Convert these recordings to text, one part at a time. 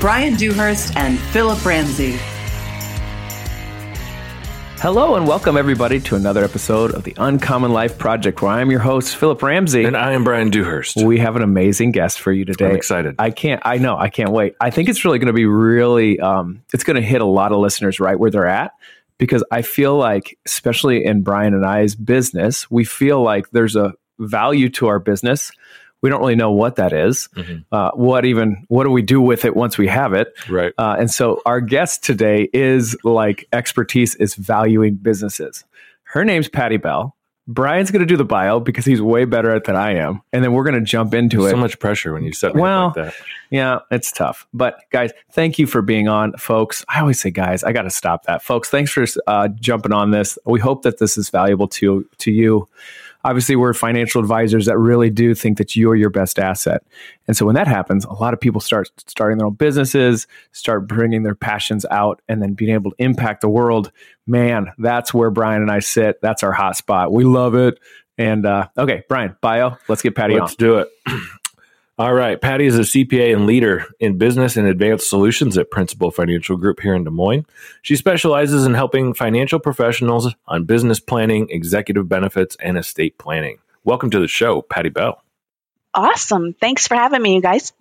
Brian Dewhurst and Phillip Ramsey. Hello and welcome everybody to another episode of the Uncommon Life Project, where I am your host, Phillip Ramsey. And I am Brian Dewhurst. We have an amazing guest for you today. I'm excited. I can't, I know, I can't wait. I think it's really going to be really, um, it's going to hit a lot of listeners right where they're at because I feel like, especially in Brian and I's business, we feel like there's a value to our business we don't really know what that is. Mm-hmm. Uh, what even what do we do with it once we have it? Right. Uh, and so our guest today is like expertise is valuing businesses. Her name's Patti Bell. Brian's going to do the bio because he's way better at it than I am, and then we're going to jump into There's it. So much pressure when you set me well, like that. Yeah, it's tough. But guys, thank you for being on, folks. I always say, guys, I got to stop that, folks. Thanks for uh, jumping on this. We hope that this is valuable to to you obviously we're financial advisors that really do think that you're your best asset. And so when that happens, a lot of people start starting their own businesses, start bringing their passions out and then being able to impact the world. Man, that's where Brian and I sit. That's our hot spot. We love it. And uh, okay, Brian, bio, let's get Patti let's on. do it. All right. Patti is a CPA and leader in business and advanced solutions at Principal Financial Group here in Des Moines. She specializes in helping financial professionals on business planning, executive benefits, and estate planning. Welcome to the show, Patti Bell. Awesome. Thanks for having me, you guys.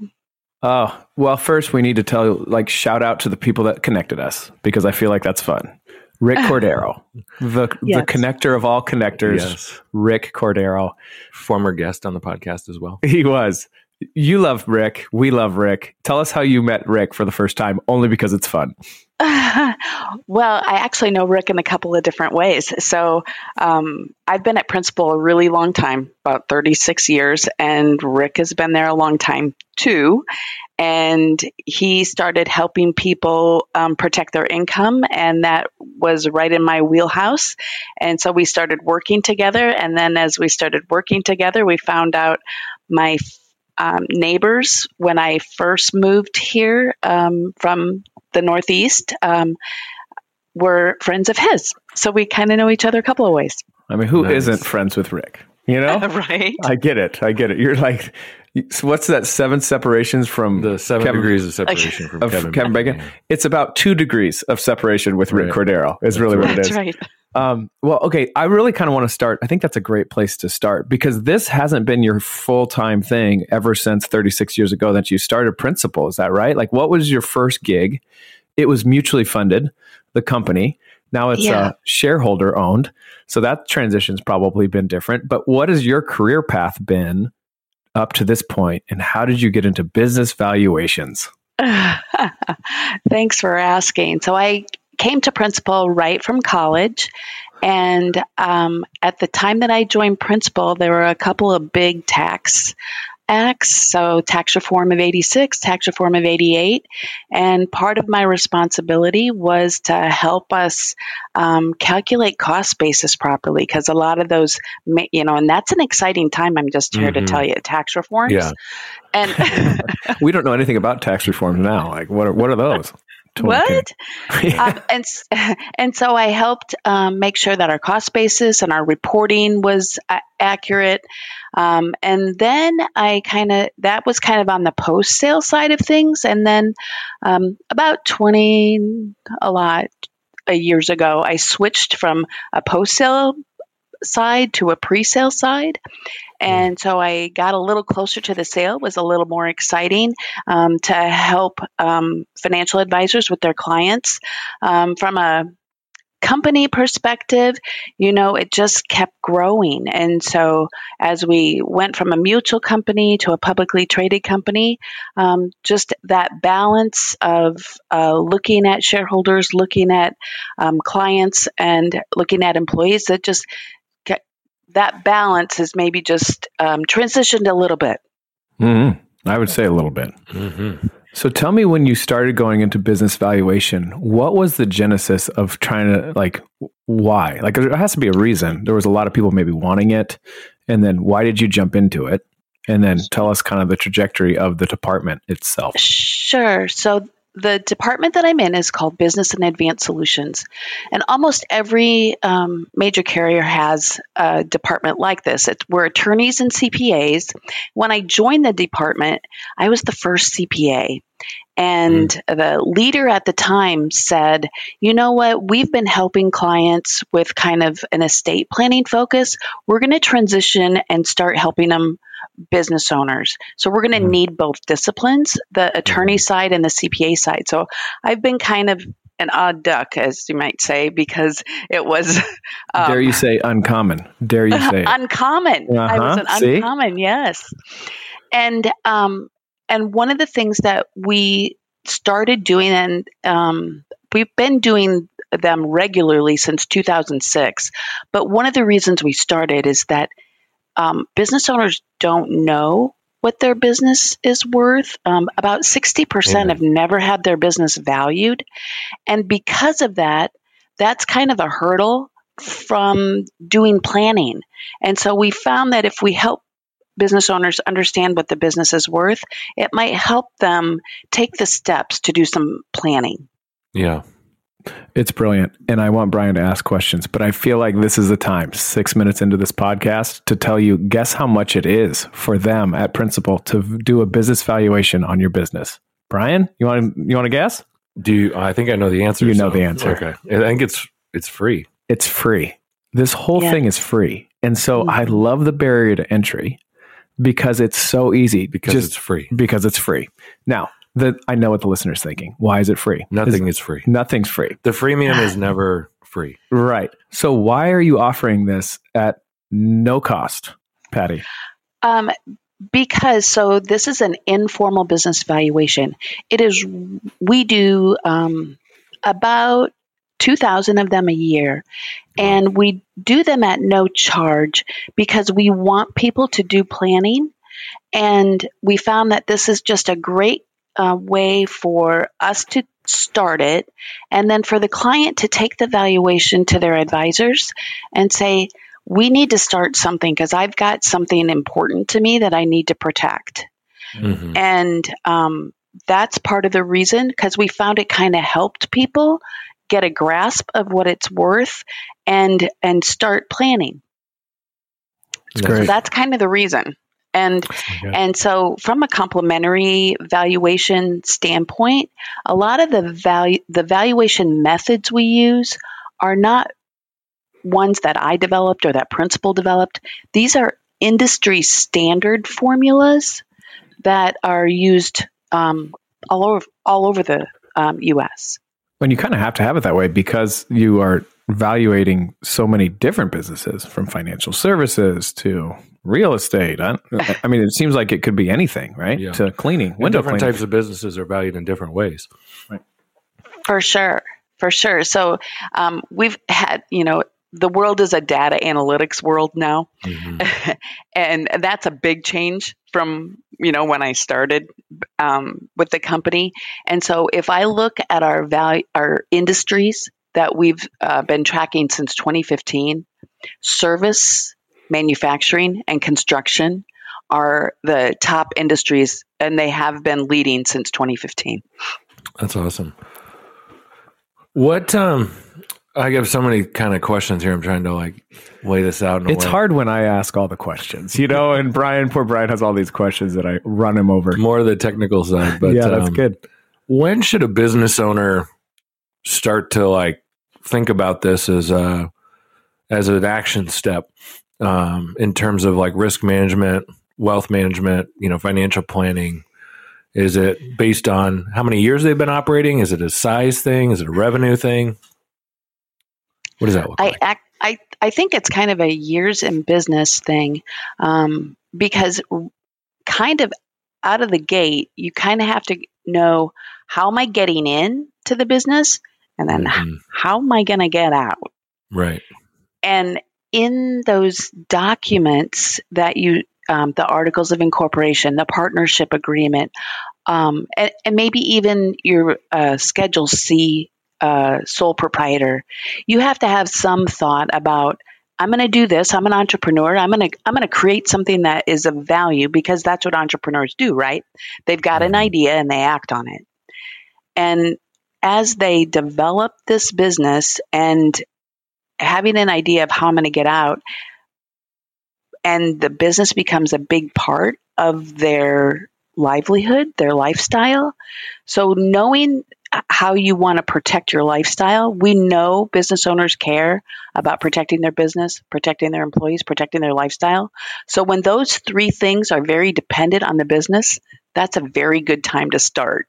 Oh, well, first we need to tell, like, shout out to the people that connected us because I feel like that's fun. Rick Cordero, the yes. the connector of all connectors. Yes. Rick Cordero, former guest on the podcast as well. He was. You love Rick. We love Rick. Tell us how you met Rick for the first time, only because it's fun. well, I actually know Rick in a couple of different ways. So um, I've been at Principal a really long time, about 36 years, and Rick has been there a long time too. And he started helping people um, protect their income, and that was right in my wheelhouse. And so we started working together. And then as we started working together, we found out my um, neighbors when I first moved here um, from the Northeast um, were friends of his. So we kind of know each other a couple of ways. I mean, who nice. not friends with Rick? You know? right. I get it. I get it. You're like, so what's that? Seven separations from the seven Kevin, degrees of separation from of Kevin, Kevin Bacon. Bacon. It's about two degrees of separation with Rick right. Cordero. Is really what it is. Right. Um, well, okay. I really kind of want to start. I think that's a great place to start because this hasn't been your full time thing ever since 36 years ago that you started Principal. Is that right? Like, what was your first gig? It was mutually funded, the company. Now it's yeah. uh, shareholder owned. So that transition's probably been different. But what has your career path been up to this point, and how did you get into business valuations? Thanks for asking. So I came to Principal right from college. And um, at the time that I joined Principal, there were a couple of big tax acts. So, tax reform of 86, tax reform of 88. And part of my responsibility was to help us um, calculate cost basis properly because a lot of those, you know, and that's an exciting time. I'm just here mm-hmm. to tell you tax reforms. Yeah. And we don't know anything about tax reforms now. Like, what are, what are those? What? um, and and so I helped um, make sure that our cost basis and our reporting was uh, accurate. Um, and then I kind of that was kind of on the post sale side of things. And then um, about twenty a lot years ago, I switched from a post sale side to a pre-sale side. And so i got a little closer to the sale was a little more exciting um, to help um, financial advisors with their clients. Um, from a company perspective, you know, it just kept growing. And so as we went from a mutual company to a publicly traded company, um, just that balance of uh, looking at shareholders, looking at um, clients, and looking at employees that just that balance has maybe just um, transitioned a little bit. Mm-hmm. I would say a little bit. Mm-hmm. So tell me when you started going into business valuation, what was the genesis of trying to like why? Like there has to be a reason. There was a lot of people maybe wanting it. And then why did you jump into it? And then tell us kind of the trajectory of the department itself. Sure. So the department that I'm in is called Business and Advanced Solutions. And almost every um, major carrier has a department like this. It, we're attorneys and CPAs. When I joined the department, I was the first CPA. And mm. the leader at the time said, you know what, we've been helping clients with kind of an estate planning focus. We're going to transition and start helping them business owners. So we're going to mm-hmm. need both disciplines, the attorney mm-hmm. side and the CPA side. So I've been kind of an odd duck, as you might say, because it was. Um, Dare you say uncommon? Dare you say uncommon? Uh-huh. I was an See? uncommon, yes. And um, and one of the things that we started doing, and um, we've been doing them regularly since 2006. But one of the reasons we started is that um, business owners don't know what their business is worth. Um, about 60% have never had their business valued. And because of that, that's kind of a hurdle from doing planning. And so we found that if we help business owners understand what the business is worth, it might help them take the steps to do some planning. Yeah. It's brilliant. And I want Brian to ask questions, but I feel like this is the time, six minutes into this podcast, to tell you guess how much it is for them at Principal to do a business valuation on your business. Brian, you want to, you want to guess? Do you, I think I know the answer. You know so, the answer. Okay. I think it's it's free. It's free. This whole yeah. thing is free. And so mm-hmm. I love the barrier to entry because it's so easy. Because just, it's free. Because it's free. Now, that I know what the listener's thinking. Why is it free? Nothing is, is free. Nothing's free. The freemium is never free. Right. So why are you offering this at no cost, Patti? Um, because so this is an informal business valuation. It is we do um, about 2,000 of them a year. And we do them at no charge because we want people to do planning. And we found that this is just a great uh, way for us to start it and then for the client to take the valuation to their advisors and say, we need to start something because I've got something important to me that I need to protect. Mm-hmm. And um, that's part of the reason because we found it kind of helped people get a grasp of what it's worth and and start planning. That's so that's kind of the reason. And and so from a complementary valuation standpoint, a lot of the value the valuation methods we use are not ones that I developed or that principal developed. These are industry standard formulas that are used um, all over all over the um, U.S. When you kind of have to have it that way because you are evaluating so many different businesses from financial services to real estate. I, I, mean, it seems like it could be anything, right? Yeah. To cleaning, window different cleaning. types of businesses are valued in different ways. Right. For sure, for sure. So um, we've had, you know, the world is a data analytics world now, mm-hmm. and that's a big change from you know when I started um, with the company. And so, if I look at our value, our industries that we've uh, been tracking since 2015, service manufacturing and construction are the top industries and they have been leading since 2015. That's awesome. What um I have so many kind of questions here. I'm trying to like lay this out. it's way. hard when I ask all the questions, you know. And Brian, poor Brian, has all these questions that I run him over. More of the technical side, but yeah, that's um, good. When should a business owner start to like think about this as a as an action step? um, in terms of like risk management, wealth management, you know, financial planning? Is it based on how many years they've been operating? Is it a size thing? Is it a revenue thing? What does that look I, like? I, I think it's kind of a years in business thing um, because kind of out of the gate, you kind of have to know how am I getting in to the business and then mm-hmm. how am I going to get out? Right. And in those documents that you, um, the articles of incorporation, the partnership agreement, um, and, and maybe even your uh, Schedule C uh, sole proprietor, you have to have some thought about I'm going to do this. I'm an entrepreneur. I'm going to I'm going to create something that is of value because that's what entrepreneurs do, right? They've got an mm-hmm. idea and they act on it. And as they develop this business and having an idea of how I'm going to get out and the business becomes a big part of their livelihood, their lifestyle. So knowing how you want to protect your lifestyle. We know business owners care about protecting their business, protecting their employees, protecting their lifestyle. So when those three things are very dependent on the business, that's a very good time to start.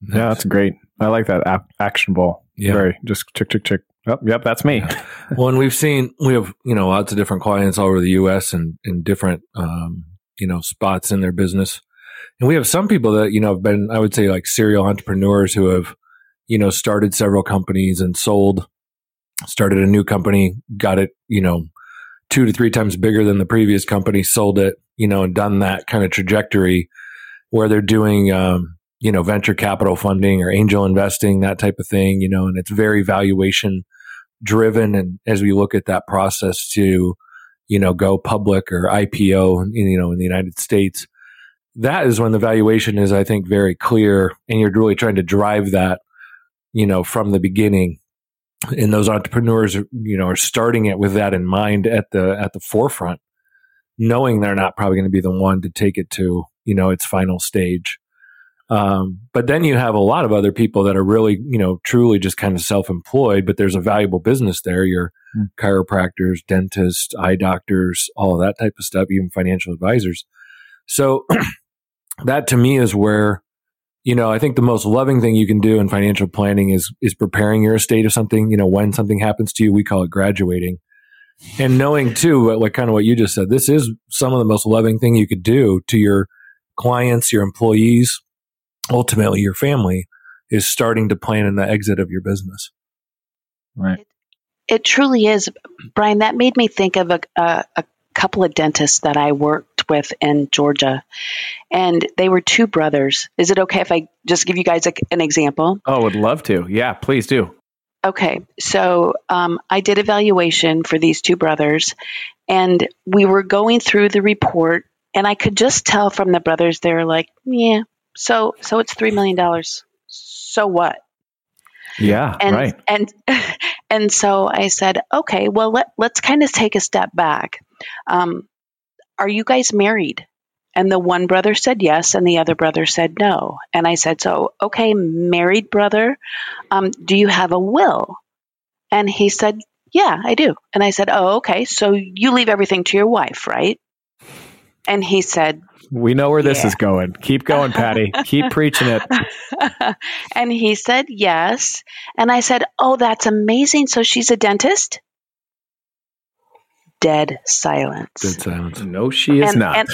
Yeah, that's great. I like that ap- actionable. Yeah. Very just tick, tick, tick. Yep, yep, that's me. well, and we've seen we have you know lots of different clients all over the U.S. and in different um, you know spots in their business and we have some people that, you know, have been, I would say like serial entrepreneurs who have, you know, started several companies and sold, started a new company, got it, you know, two to three times bigger than the previous company, sold it, you know, and done that kind of trajectory where they're doing, um, you know, venture capital funding or angel investing, that type of thing, you know, and it's very valuation driven. And as we look at that process to, you know, go public or IPO, you know, in the United States, that is when the valuation is, I think, very clear, and you're really trying to drive that, you know, from the beginning. And those entrepreneurs, you know, are starting it with that in mind at the at the forefront, knowing they're not probably going to be the one to take it to, you know, its final stage. Um, but then you have a lot of other people that are really, you know, truly just kind of self-employed, but there's a valuable business there. Your mm. chiropractors, dentists, eye doctors, all of that type of stuff, even financial advisors. So that to me is where you know i think the most loving thing you can do in financial planning is is preparing your estate of something you know when something happens to you we call it graduating and knowing too like kind of what you just said this is some of the most loving thing you could do to your clients your employees ultimately your family is starting to plan in the exit of your business right it, it truly is brian that made me think of a, a, a couple of dentists that i worked with in Georgia. And they were two brothers. Is it okay if I just give you guys a, an example? Oh, I would love to. Yeah, please do. Okay, so um, I did evaluation for these two brothers, and we were going through the report, and I could just tell from the brothers they were like, "Yeah, so so it's three million dollars. So what?" Yeah, and, right. And and so I said, "Okay, well let let's kind of take a step back. Um, are you guys married? And the one brother said yes, and the other brother said no. And I said, So, okay, married brother, um, do you have a will? And he said, Yeah, I do. And I said, Oh, okay, so you leave everything to your wife, right? And he said, We know where this yeah. is going. Keep going, Patti. Keep preaching it. and he said, Yes. And I said, Oh, that's amazing. So she's a dentist? dead silence. Dead silence. No, she is and, not.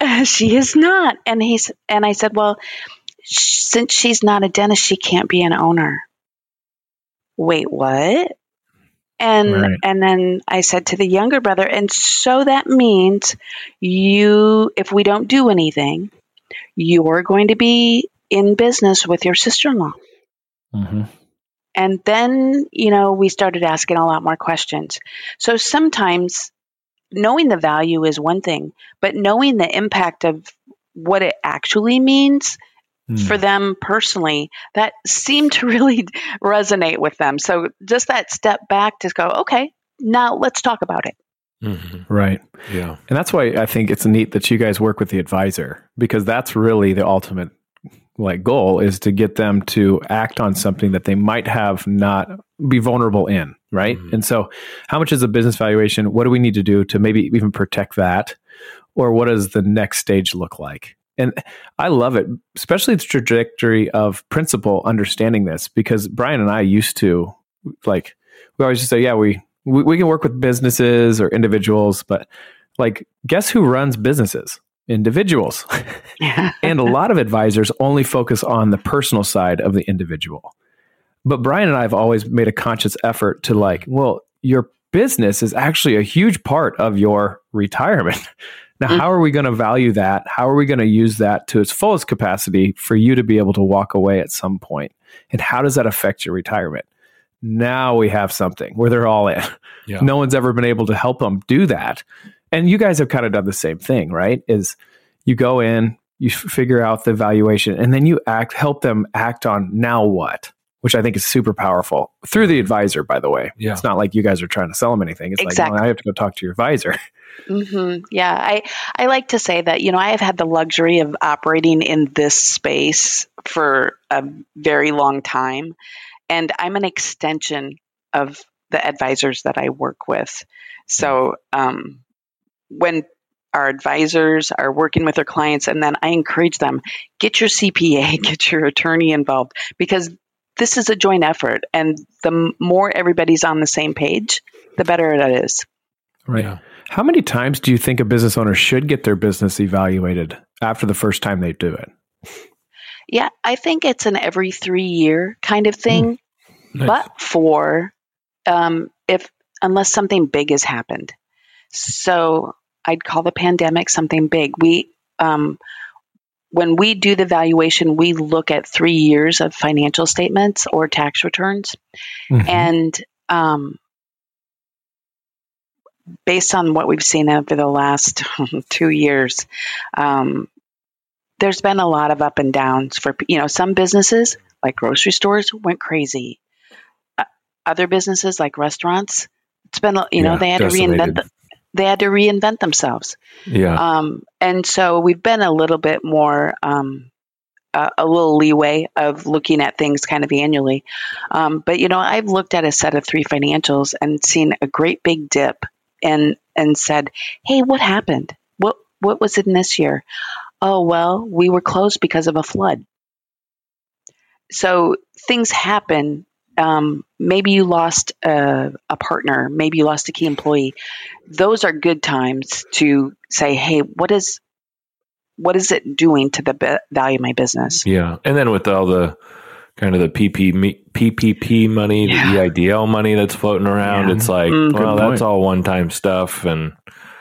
And, she is not. And he's and I said, well, since she's not a dentist, she can't be an owner. Wait, what? And right. and then I said to the younger brother, and so that means you, if we don't do anything, you're going to be in business with your sister-in-law. Mm-hmm. And then, you know, we started asking a lot more questions. So sometimes knowing the value is one thing, but knowing the impact of what it actually means mm. for them personally, that seemed to really resonate with them. So just that step back to go, okay, now let's talk about it. Mm-hmm. Right. Yeah. And that's why I think it's neat that you guys work with the advisor because that's really the ultimate like goal is to get them to act on something that they might have not be vulnerable in, right? Mm-hmm. And so, how much is a business valuation? What do we need to do to maybe even protect that? Or what does the next stage look like? And I love it, especially the trajectory of principal understanding this because Brian and I used to like, we always just say, yeah, we, we, we can work with businesses or individuals, but like, guess who runs businesses? individuals. and a lot of advisors only focus on the personal side of the individual. But Brian and I have always made a conscious effort to like, well, your business is actually a huge part of your retirement. Now, mm-hmm. how are we going to value that? How are we going to use that to its fullest capacity for you to be able to walk away at some point? And how does that affect your retirement? Now we have something where they're all in. Yeah. No one's ever been able to help them do that. And you guys have kind of done the same thing, right? Is you go in, you figure out the valuation, and then you act, help them act on now what? Which I think is super powerful through the advisor, by the way. Yeah. It's not like you guys are trying to sell them anything. It's exactly. like, well, I have to go talk to your advisor. Mm-hmm. Yeah. I, I like to say that, you know, I have had the luxury of operating in this space for a very long time. And I'm an extension of the advisors that I work with. So um, when our advisors are working with their clients and then I encourage them get your CPA, get your attorney involved because this is a joint effort, and the more everybody's on the same page, the better it is. Right. Yeah. How many times do you think a business owner should get their business evaluated after the first time they do it? Yeah, I think it's an every three year kind of thing. Mm. Nice. But for um, if unless something big has happened, so I'd call the pandemic something big. We um, when we do the valuation, we look at three years of financial statements or tax returns. Mm-hmm. And um, based on what we've seen over the last two years, um, there's been a lot of up and downs for, you know, some businesses like grocery stores went crazy. Uh, other businesses like restaurants, it's been, you know, they had decimated. to reinvent the, they had to reinvent themselves. Yeah. Um, and so we've been a little bit more, um, uh, a little leeway of looking at things kind of annually. Um, but you know, I've looked at a set of three financials and seen a great big dip, and and said, "Hey, what happened? What what was in this year? Oh well, we were closed because of a flood." So things happen um, maybe you lost a, a, partner, maybe you lost a key employee. Those are good times to say, "Hey, what is what is it doing to the be- value of my business?" Yeah, and then with all the kind of the PP, PPP money, yeah. the EIDL money that's floating around, yeah. it's like, mm, well, that's all one time stuff, and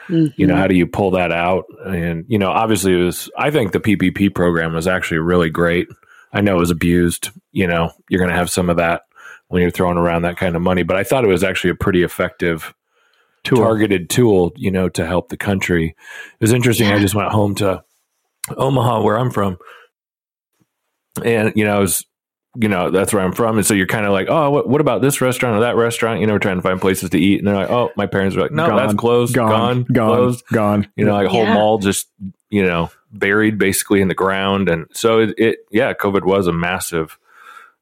mm-hmm. you know, mm-hmm. how do you pull that out? And you know, obviously, it was. I think the PPP program was actually really great. I know it was abused. You know, you're going to have some of that when you're throwing around that kind of money. But I thought it was actually a pretty effective tool. targeted tool, you know, to help the country. It was interesting. I just went home to Omaha, where I'm from, and you know, I was, you know, that's where I'm from, and so you're kind of like, oh, what, what, about this restaurant or that restaurant? You know, we're trying to find places to eat, and they're like, oh, my parents were like, no, gone, that's closed, gone, gone, gone closed, gone. You know, like a whole yeah. mall just, you know, buried basically in the ground, and so it, it yeah, COVID was a massive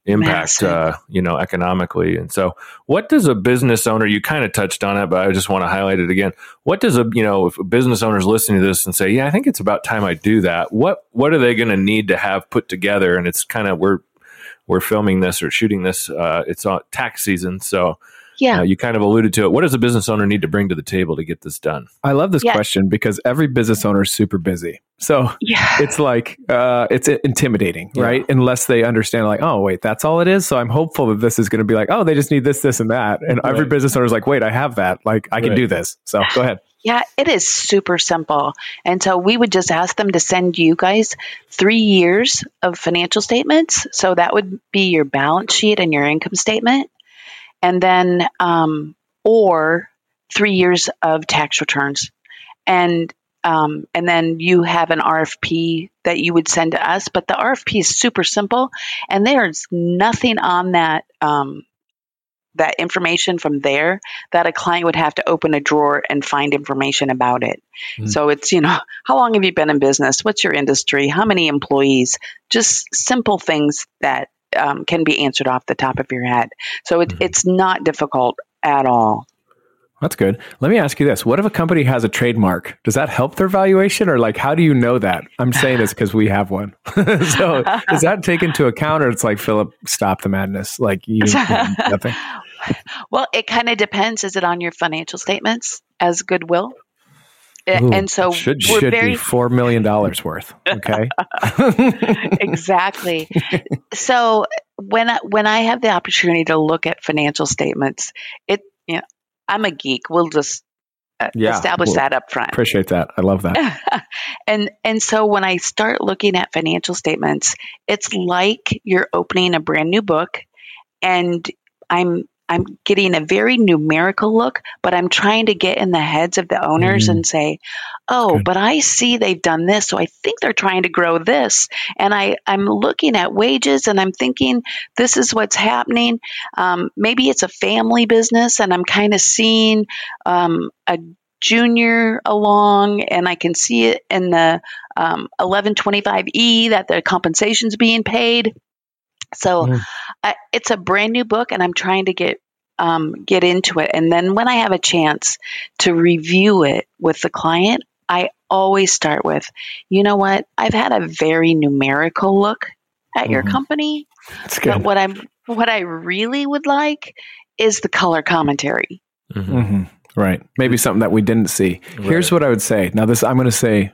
impact uh, you know economically. And so what does a business owner you kind of touched on it but i just want to highlight it again. What does a you know if a business owners listening to this and say yeah i think it's about time i do that what what are they going to need to have put together? And it's kind of we're we're filming this or shooting this uh, it's on tax season so yeah. Uh, you kind of alluded to it. What does a business owner need to bring to the table to get this done? I love this yeah. question because every business owner is super busy. So yeah. it's like, uh, it's intimidating, yeah. right? Unless they understand, like, oh, wait, that's all it is. So I'm hopeful that this is going to be like, oh, they just need this, this, and that. And right. every business owner is like, wait, I have that. Like, I can do this. So go ahead. Yeah, it is super simple. And so we would just ask them to send you guys three years of financial statements. So that would be your balance sheet and your income statement and then um, or three years of tax returns, and um, and then you have an RFP that you would send to us. But the RFP is super simple, and there's nothing on that um, that information from there that a client would have to open a drawer and find information about it. Mm. So it's, you know, how long have you been in business? What's your industry? How many employees? Just simple things that um, can be answered off the top of your head. So it, mm-hmm. it's not difficult at all. That's good. Let me ask you this. What if a company has a trademark? Does that help their valuation or like how do you know that? I'm saying this because we have one. so is that taken into account or it's like Phillip, stop the madness? Like you nothing? Well, it kind of depends. Is it on your financial statements as goodwill? Ooh, and so should should very, be four million dollars worth. Okay, exactly. So when I, when I have the opportunity to look at financial statements, it you know I'm a geek. We'll just uh, yeah, establish well, that up front. Appreciate that. I love that. and and so when I start looking at financial statements, it's like you're opening a brand new book and I'm I'm getting a very numerical look, but I'm trying to get in the heads of the owners mm-hmm. and say, "Oh, Good. but I see they've done this, so I think they're trying to grow this." And I I'm looking at wages and I'm thinking this is what's happening. Um, maybe it's a family business, and I'm kind of seeing um, a junior along, and I can see it in the um, 1125E that the compensation's being paid. So mm. I, it's a brand new book, and I'm trying to get um, get into it. And then when I have a chance to review it with the client, I always start with, you know what? I've had a very numerical look at mm-hmm. your company. That's good. But what I'm what I really would like is the color commentary. Mm-hmm. Mm-hmm. Right. Maybe something that we didn't see. Right. Here's what I would say. Now, this I'm going to say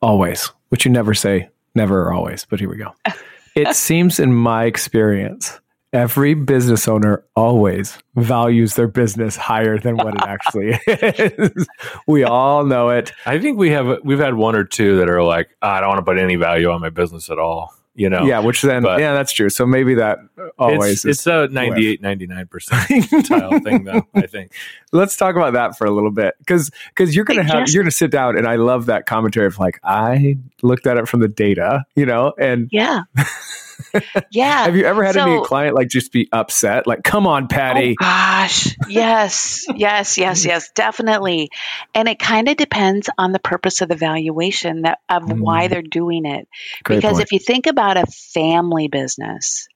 always, which you never say, never or always, but here we go. it seems in my experience, every business owner always values their business higher than what it actually is. we all know it. I think we have we've had one or two that are like, oh, I don't want to put any value on my business at all you know yeah which then but yeah that's true. So maybe that always it's, it's a 98 99 percentile thing though i think. Let's talk about that for a little bit because because you're gonna have you're gonna sit down and i love that commentary of like i looked at it from the data you know and yeah yeah. Have you ever had so, any client like just be upset? Like, come on, Patti. Oh gosh. yes. Yes. Yes. Yes. Definitely. And it kind of depends on the purpose of the valuation that of mm. why they're doing it. Great because point. if you think about a family business,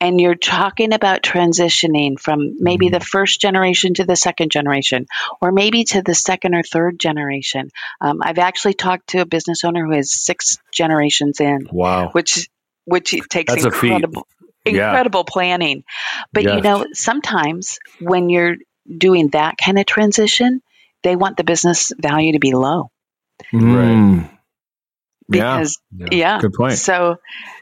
and you're talking about transitioning from maybe mm-hmm. the first generation to the second generation, or maybe to the second or third generation. Um, I've actually talked to a business owner who is six generations in. Wow. Which which takes That's incredible incredible yeah. planning. But yes. you know, sometimes when you're doing that kind of transition, they want the business value to be low. Right. Because yeah. yeah. Good point. So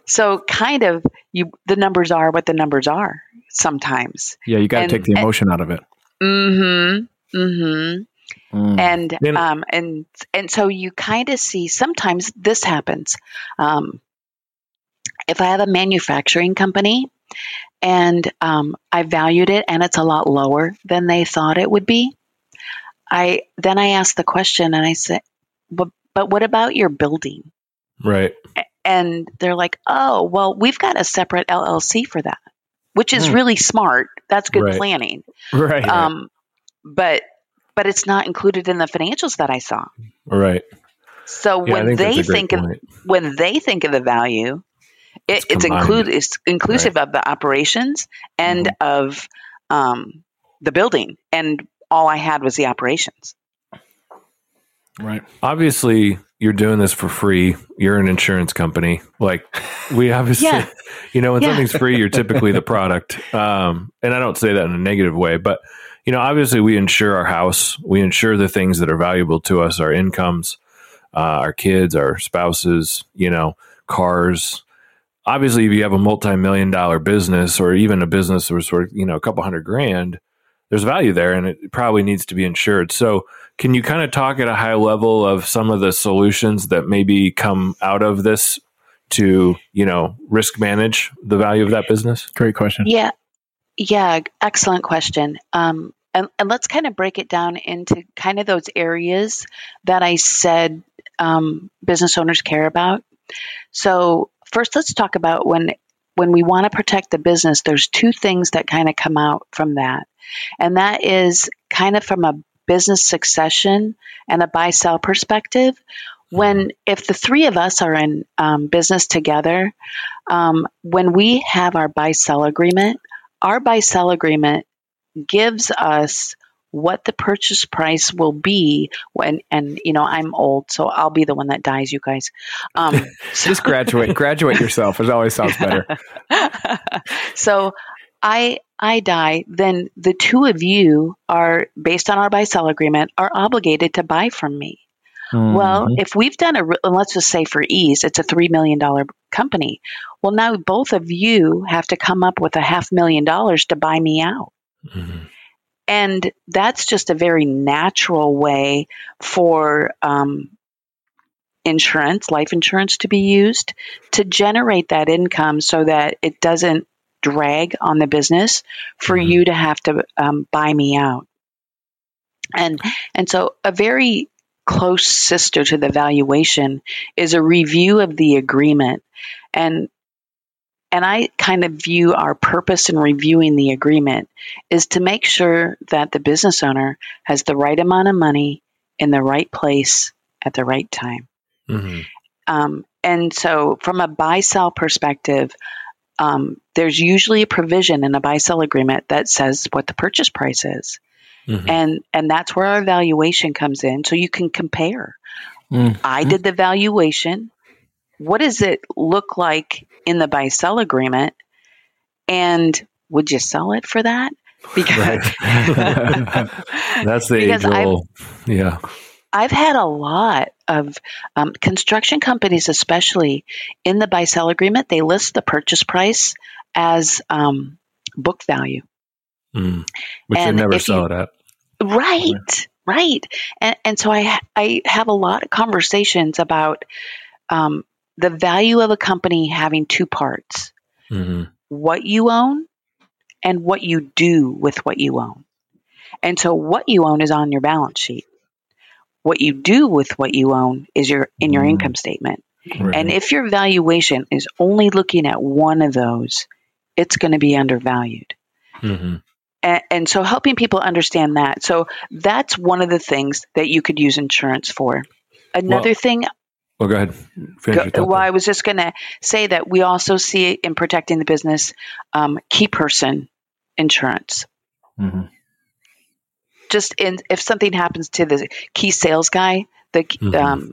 so kind of you the numbers are what the numbers are sometimes. Yeah, you got to take the emotion and, out of it. Mhm. Mhm. Mm. And um and and so you kind of see sometimes this happens. Um if I have a manufacturing company and um, I valued it and it's a lot lower than they thought it would be, I then I ask the question and I say, but but what about your building? Right. And they're like, oh, well, we've got a separate LLC for that, which is mm. really smart. That's good right. planning. Right. Um, but but it's not included in the financials that I saw. Right. So yeah, when they think point. of when they think of the value, it, it's, include it's inclusive right. of the operations and mm-hmm. of um, the building, and all I had was the operations. Right. Obviously, you're doing this for free. You're an insurance company. Like we obviously, yeah. you know, when yeah. something's free, you're typically the product. Um, and I don't say that in a negative way, but you know, obviously, we insure our house. We insure the things that are valuable to us, our incomes, uh, our kids, our spouses. You know, cars, obviously if you have a multi-million dollar business or even a business that's sort of you know a couple hundred grand there's value there and it probably needs to be insured. So can you kind of talk at a high level of some of the solutions that maybe come out of this to you know risk manage the value of that business? Great question. Yeah. Yeah excellent question. Um, and, and let's kind of break it down into kind of those areas that i said um, business owners care about. So first let's talk about when when we want to protect the business there's two things that kind of come out from that. And that is kind of from a business succession and a buy sell perspective. When if the three of us are in um, business together um, when we have our buy sell agreement our buy sell agreement gives us what the purchase price will be when and you know i'm old so i'll be the one that dies you guys. Um, so. just graduate graduate yourself it always sounds better. So i i die then the two of you are based on our buy sell agreement are obligated to buy from me. Mm-hmm. well if we've done a let's just say for ease it's a three million dollar company. Well now both of you have to come up with a half million dollars to buy me out. Mm-hmm and that's just a very natural way for um, insurance, life insurance, to be used to generate that income so that it doesn't drag on the business for mm-hmm. you to have to um, buy me out. And and so a very close sister to the valuation is a review of the agreement. And and I kind of view our purpose in reviewing the agreement is to make sure that the business owner has the right amount of money in the right place at the right time. Mm-hmm. Um, and so, from a buy sell perspective, um, there's usually a provision in a buy sell agreement that says what the purchase price is. Mm-hmm. And and that's where our valuation comes in. So you can compare. Mm-hmm. I did the valuation. What does it look like in the buy sell agreement? And would you sell it for that? Because that's the age old. Yeah. I've had a lot of um, construction companies, especially in the buy sell agreement, they list the purchase price as um, book value. Mm, which and they never sell you, it at. Right, right. And, and so I, I have a lot of conversations about um, the value of a company having two parts mm-hmm. what you own and what you do with what you own. And so what you own is on your balance sheet. What you do with what you own is your in your mm. income statement. Right. And if your valuation is only looking at one of those, it's going to be undervalued. Mm-hmm. And, and, so helping people understand that. So that's one of the things that you could use insurance for. Another well, thing. Well, go ahead. Go, well, I was just going to say that we also see in protecting the business um, key person insurance. Mm-hmm just in if something happens to the key sales guy, the mm-hmm. um,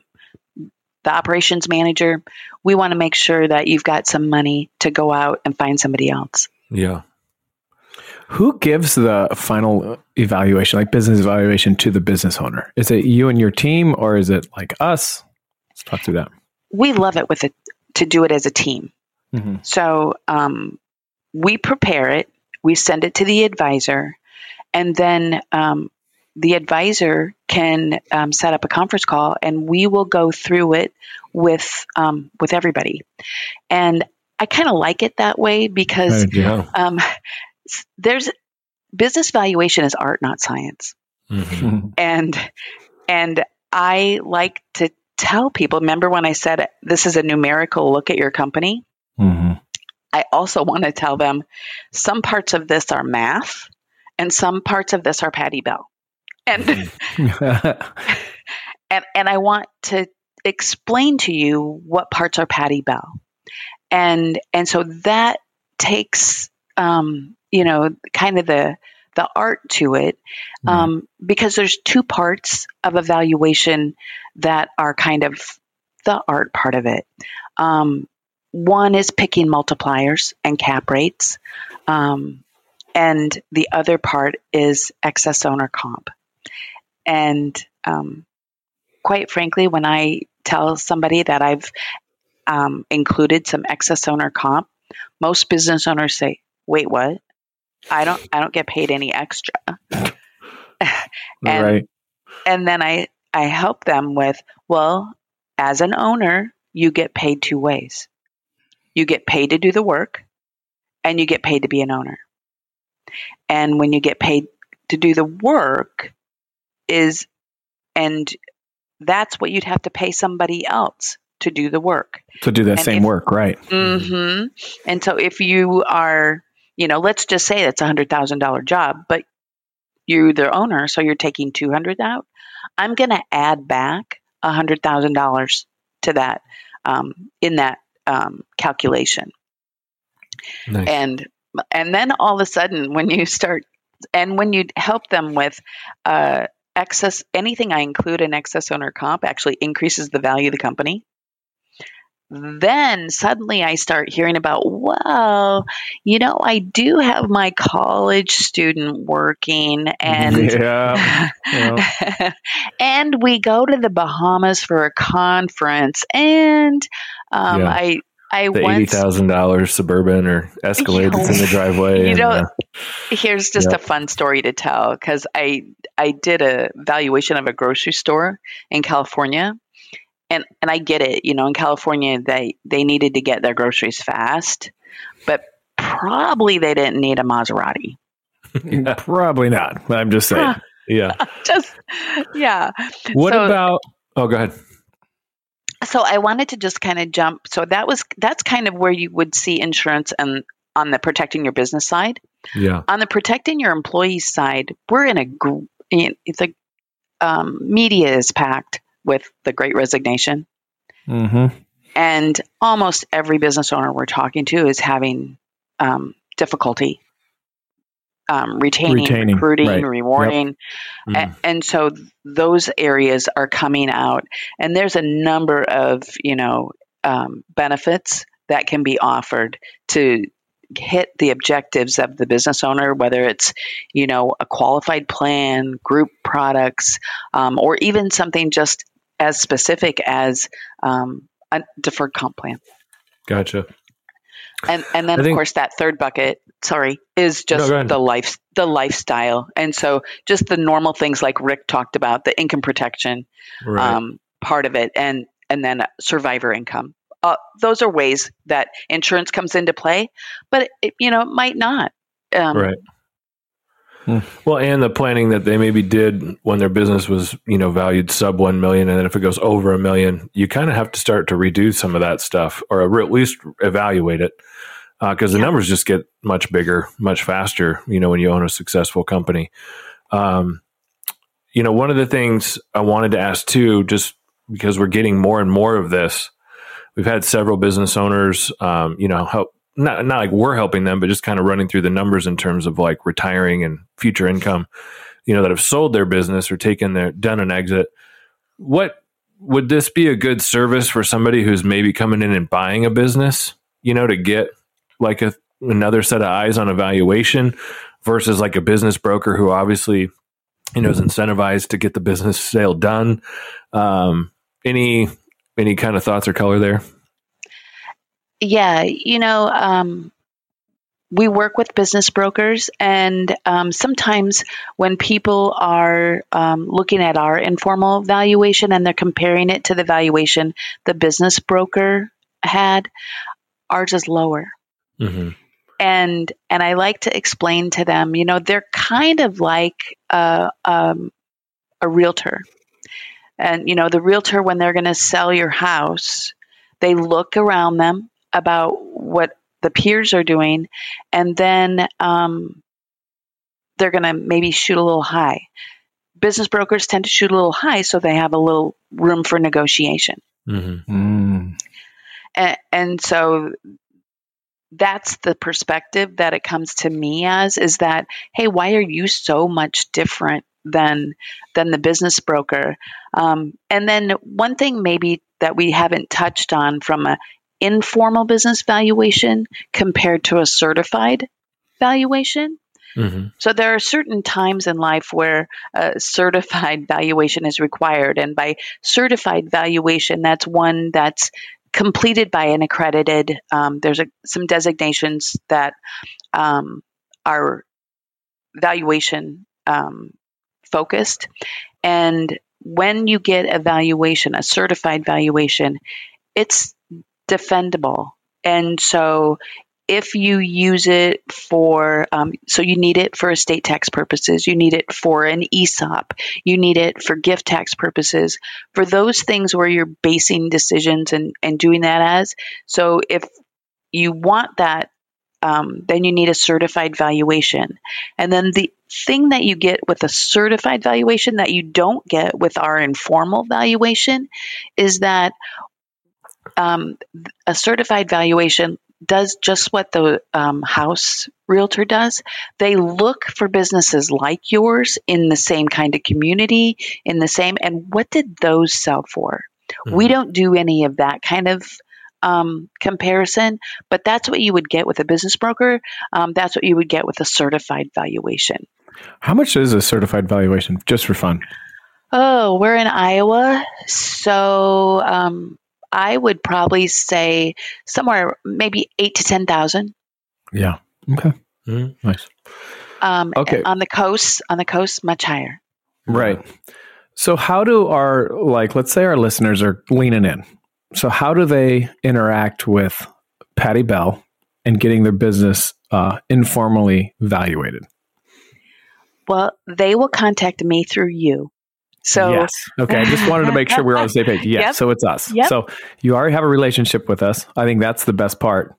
the operations manager, we want to make sure that you've got some money to go out and find somebody else. Yeah. Who gives the final evaluation, like business evaluation, to the business owner? Is it you and your team, or is it like us? Let's talk through that. We love it with it to do it as a team. Mm-hmm. So um, we prepare it, we send it to the advisor, and then um, the advisor can um, set up a conference call, and we will go through it with um, with everybody. And I kind of like it that way because um, there's business valuation is art, not science, mm-hmm. and and I like to tell people. Remember when I said this is a numerical look at your company? Mm-hmm. I also want to tell them some parts of this are math and some parts of this are Patti Bell. And and and I want to explain to you what parts are Patti Bell. And and so that takes um, you know, kind of the the art to it mm-hmm. um, because there's two parts of evaluation that are kind of the art part of it. Um, one is picking multipliers and cap rates. Um, and the other part is excess owner comp. And um, quite frankly, when I tell somebody that I've um, included some excess owner comp, most business owners say, "Wait, what? I don't, I don't get paid any extra." and, right. And then I, I help them with, well, as an owner, you get paid two ways. You get paid to do the work, and you get paid to be an owner. And when you get paid to do the work is, and that's what you'd have to pay somebody else to do the work. To do the and same if, work, right. Mm-hmm. And so if you are, you know, let's just say it's a hundred thousand dollar job, but you're the owner, so you're taking two hundred out. I'm going to add back a hundred thousand dollars to that um, in that um, calculation. Nice. And and then all of a sudden, when you start, and when you help them with uh, excess, anything I include in excess owner comp actually increases the value of the company. Then suddenly I start hearing about, well, you know, I do have my college student working and yeah. yeah. and we go to the Bahamas for a conference and um, yeah. I I the once eighty thousand dollars suburban or Escalade that's in the driveway. You and, know, uh, here's just Yep. a fun story to tell because I I did a valuation of a grocery store in California, and and I get it. You know, in California they they needed to get their groceries fast, but probably they didn't need a Maserati. Probably not. I'm just saying. yeah. Just yeah. What So- about? Oh, go ahead. so I wanted to just kind of jump. So that was that's kind of where you would see insurance and on the protecting your business side. Yeah. On the protecting your employees side, we're in a gr- in- it's a um, media is packed with the Great Resignation, Mm-hmm. and almost every business owner we're talking to is having um, difficulty um, retaining, Retaining, recruiting, right. rewarding. Mm. A- and so those areas are coming out and there's a number of you know um, benefits that can be offered to hit the objectives of the business owner whether it's you know a qualified plan group products um, or even something just as specific as um, a deferred comp plan Gotcha. and and then I of course that third bucket sorry is just ahead. the life the lifestyle and so just the normal things like rick talked about the income protection Right. um, part of it and and then survivor income uh, those are ways that insurance comes into play but it, you know it might not um, right. Well, and the planning that they maybe did when their business was, you know, valued sub one million, and then if it goes over a million, you kind of have to start to redo some of that stuff, or at least evaluate it, because the Yeah. numbers just get much bigger, much faster. You know, when you own a successful company. Um, you know, one of the things I wanted to ask too, just because we're getting more and more of this, we've had several business owners, um, you know, help not not like we're helping them, but just kind of running through the numbers in terms of like retiring and future income, you know, that have sold their business or taken their done an exit. What would this be a good service for somebody who's maybe coming in and buying a business, you know, to get like a another set of eyes on evaluation versus like a business broker who obviously you know is incentivized to get the business sale done. Um, any any kind of thoughts or color there? Yeah, you know, um, we work with business brokers, and um, sometimes when people are um, looking at our informal valuation and they're comparing it to the valuation the business broker had, ours is lower. Mm-hmm. And and I like to explain to them, you know, they're kind of like a, um, a realtor, and you know, the realtor when they're going to sell your house, they look around them about what the peers are doing, and then um, they're going to maybe shoot a little high. Business brokers tend to shoot a little high, so they have a little room for negotiation. Mm-hmm. Mm. and, and so that's the perspective that it comes to me as is that hey why are you so much different than than the business broker um, and then one thing maybe that we haven't touched on from a informal business valuation compared to a certified valuation Mm-hmm. so there are certain times in life where a certified valuation is required. And by certified valuation, that's one that's completed by an accredited, um, there's a, some designations that um, are valuation um, focused. And when you get a valuation, a certified valuation, it's defendable. And so if you use it for, um, so you need it for estate tax purposes, you need it for an ESOP, you need it for gift tax purposes, for those things where you're basing decisions and, and doing that as. So if you want that, um, then you need a certified valuation. And then the thing that you get with a certified valuation that you don't get with our informal valuation is that um, a certified valuation does just what the um, house realtor does. They look for businesses like yours in the same kind of community, in the same, and what did those sell for? We Mhm. don't do any of that kind of um, comparison, but that's what you would get with a business broker. Um, that's what you would get with a certified valuation. How much is a certified valuation just for fun? Oh, we're in Iowa, so um, I would probably say somewhere maybe eight to ten thousand. Yeah. Okay. Mm-hmm. Nice. Um, okay. On the coast, on the coast, much higher. Right. So, how do our like, let's say our listeners are leaning in. So, how do they interact with Patti Bell and getting their business uh, informally evaluated? Well, they will contact me through you. So yes, okay. I just wanted to make sure we are on the same page. Yes, yep. so it's us. Yep. So you already have a relationship with us. I think that's the best part.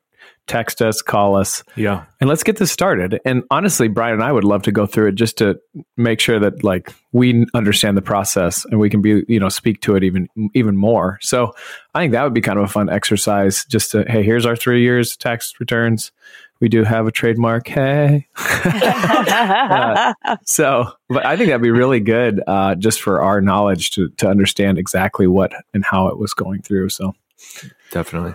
Text us, call us. Yeah. And let's get this started. And honestly, Brian and I would love to go through it just to make sure that like we understand the process and we can be, you know, speak to it even even more. So I think that would be kind of a fun exercise just to, hey, here's our three years tax returns we do have a trademark. Hey. uh, so, but I think that'd be really good uh, just for our knowledge to, to understand exactly what and how it was going through. So, definitely.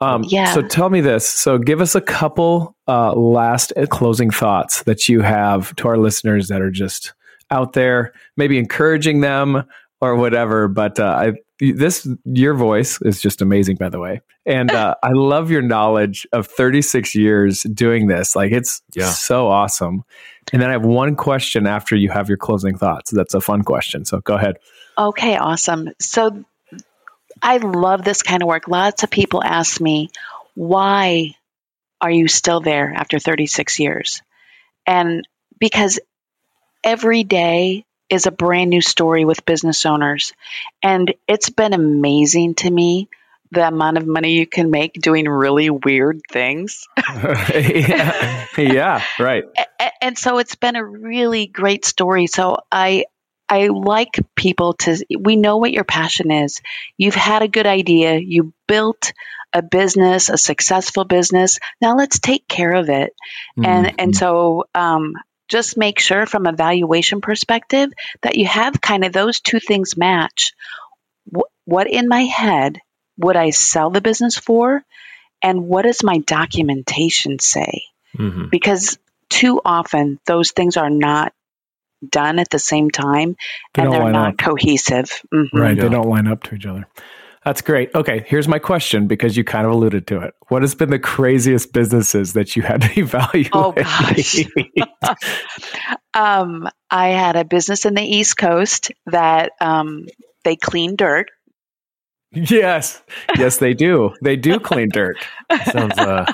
Um, yeah. So, tell me this. So, give us a couple uh, last closing thoughts that you have to our listeners that are just out there, maybe encouraging them or whatever. But uh, I this your voice is just amazing by the way. And uh, i love your knowledge of 36 years doing this. Like it's yeah. so awesome. And then i have one question after you have your closing thoughts. That's a fun question so go ahead. Okay awesome. So i love this kind of work. Lots of people ask me why are you still there after 36 years? And because every day is a brand new story with business owners. And it's been amazing to me the amount of money you can make doing really weird things. yeah. yeah, right. And, and so it's been a really great story. So I I like people to we know what your passion is. You've had a good idea, you built a business, a successful business. Now let's take care of it. Mm-hmm. And and so um, just make sure from a valuation perspective that you have kind of those two things match. what in my head would I sell the business for? And what does my documentation say? Mm-hmm. Because too often those things are not done at the same time they and they're not up. cohesive. Mm-hmm. Right. They don't line up to each other. That's great. Okay, here's my question because you kind of alluded to it. What has been the craziest businesses that you had to evaluate? Oh gosh. um, I had a business in the East Coast that um, they clean dirt. Yes, yes, they do. They do clean dirt. Sounds uh,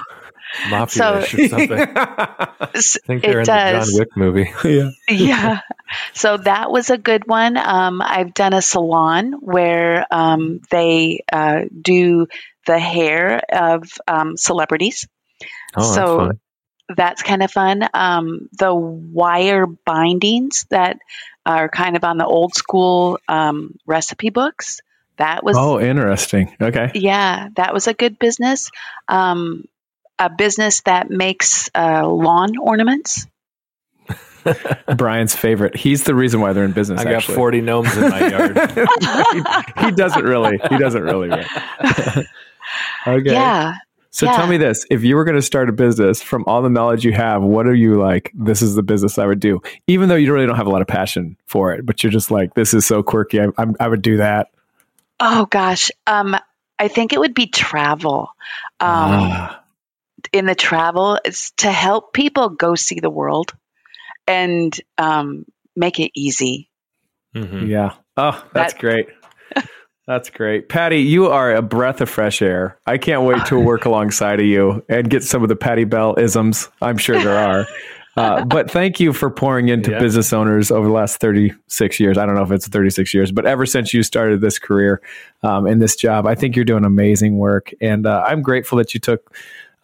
mafia so, or something. I think they're in does. the John Wick movie. yeah. Yeah. So that was a good one. Um, I've done a salon where um, they uh, do the hair of um, celebrities. Oh, so that's, that's kind of fun. Um, the wire bindings that are kind of on the old school um, recipe books. That was oh, interesting. Okay, yeah, that was a good business. Um, a business that makes uh, lawn ornaments. Brian's favorite. He's the reason why they're in business. I got actually. 40 gnomes in my yard. he, he, doesn't really. He doesn't really. Okay. Yeah. So yeah. tell me this: If you were going to start a business, from all the knowledge you have, what are you like? This is the business I would do, even though you really don't have a lot of passion for it, but you're just like, this is so quirky. I, I, I would do that. Oh gosh, um, I think it would be travel. Um, ah in the travel is to help people go see the world and um, make it easy. Mm-hmm. Yeah. Oh, that's that, great. That's great. Patti, you are a breath of fresh air. I can't wait to work alongside of you and get some of the Patti Bell isms. I'm sure there are. Uh, but thank you for pouring into yeah. business owners over the last 36 years. I don't know if it's 36 years, but ever since you started this career um, in this job, I think you're doing amazing work. And uh, I'm grateful that you took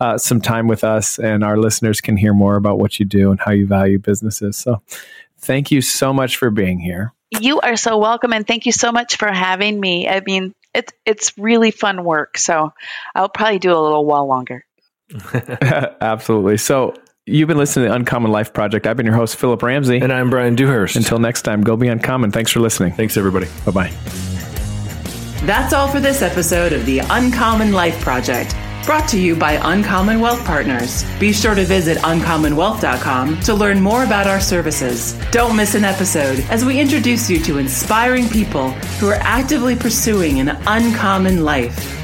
uh, some time with us and our listeners can hear more about what you do and how you value businesses. So thank you so much for being here. You are so welcome and thank you so much for having me. I mean, it's it's really fun work. So I'll probably do a little while longer. Absolutely. So You've been listening to the Uncommon Life Project. I've been your host, Phillip Ramsey. And I'm Brian Dewhurst. Until next time, go be uncommon. Thanks for listening. Thanks, everybody. Bye bye. That's all for this episode of the Uncommon Life Project. Brought to you by Uncommon Wealth Partners. Be sure to visit uncommonwealth.com to learn more about our services. Don't miss an episode as we introduce you to inspiring people who are actively pursuing an uncommon life.